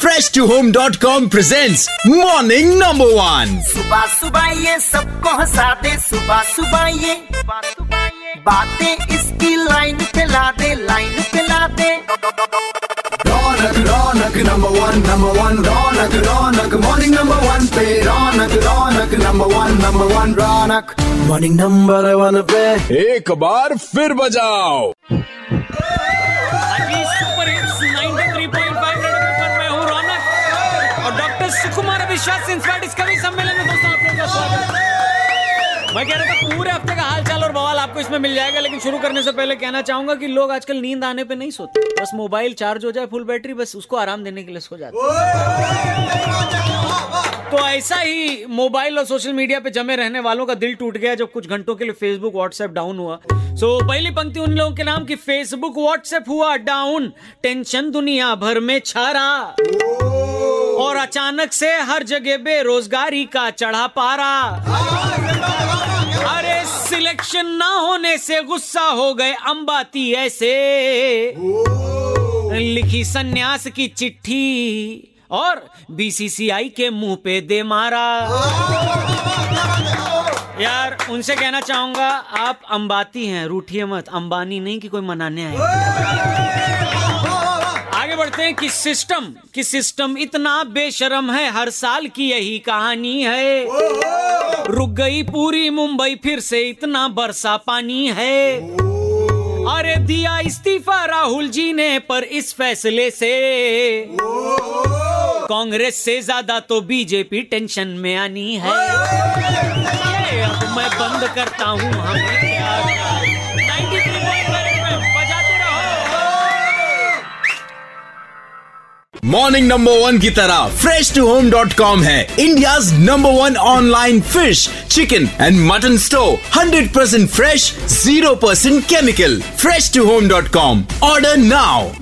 Fresh to home dot com present morning number one सुबह सुबह ये सबको हंसा दे सुबह सुबह ये। बातें इसकी लाइन पे ला दे लाइन पे ला दे। रौनक रौनक नंबर वन नंबर वन रौनक रौनक मॉर्निंग नंबर वन पे। रौनक रौनक नंबर वन नंबर वन रौनक। मॉर्निंग नंबर वन पे। एक बार फिर बजाओ। सुकुमार विश्वास डिस्कवरी सम्मेलन में दोस्तों आप लोगों का स्वागत मैं कह रहा था पूरे हफ़्ते का हालचाल और बवाल आपको इसमें मिल जाएगा लेकिन शुरू करने से पहले कहना चाहूँगा कि लोग आजकल नींद आने पे नहीं सोते। बस मोबाइल चार्ज हो जाए फुल बैटरी बस उसको आराम देने के लिए सो जाते तो ऐसा ही मोबाइल और सोशल मीडिया पे जमे रहने वालों का दिल टूट गया जब कुछ घंटों के लिए फेसबुक व्हाट्सएप डाउन हुआ। सो so, पहली पंक्ति उन लोगों के नाम की फेसबुक व्हाट्सएप हुआ डाउन टेंशन दुनिया भर में छा रहा। और अचानक से हर जगह बेरोजगारी का चढ़ा पारा। अरे, सिलेक्शन ना होने से गुस्सा हो गए अंबाती ऐसे। लिखी सन्यास की चिट्ठी और बीसीसीआई के मुँह पे दे मारा। यार, उनसे कहना चाहूँगा, आप अंबाती हैं, रूठिए मत। अंबानी नहीं कि कोई मनाने आए। बढ़ते हैं कि सिस्टम कि सिस्टम इतना बेशरम है, हर साल की यही कहानी है। रुक गई पूरी मुंबई, फिर से इतना बरसा पानी है। अरे दिया इस्तीफा राहुल जी ने पर इस फैसले से। कांग्रेस से ज़्यादा तो बीजेपी टेंशन में आनी है। अब मैं बंद करता हूँ, हमें मॉर्निंग नंबर वन की तरह fresh to home dot com है India number one online fish chicken and mutton store hundred percent fresh zero percent chemical fresh to home dot com order now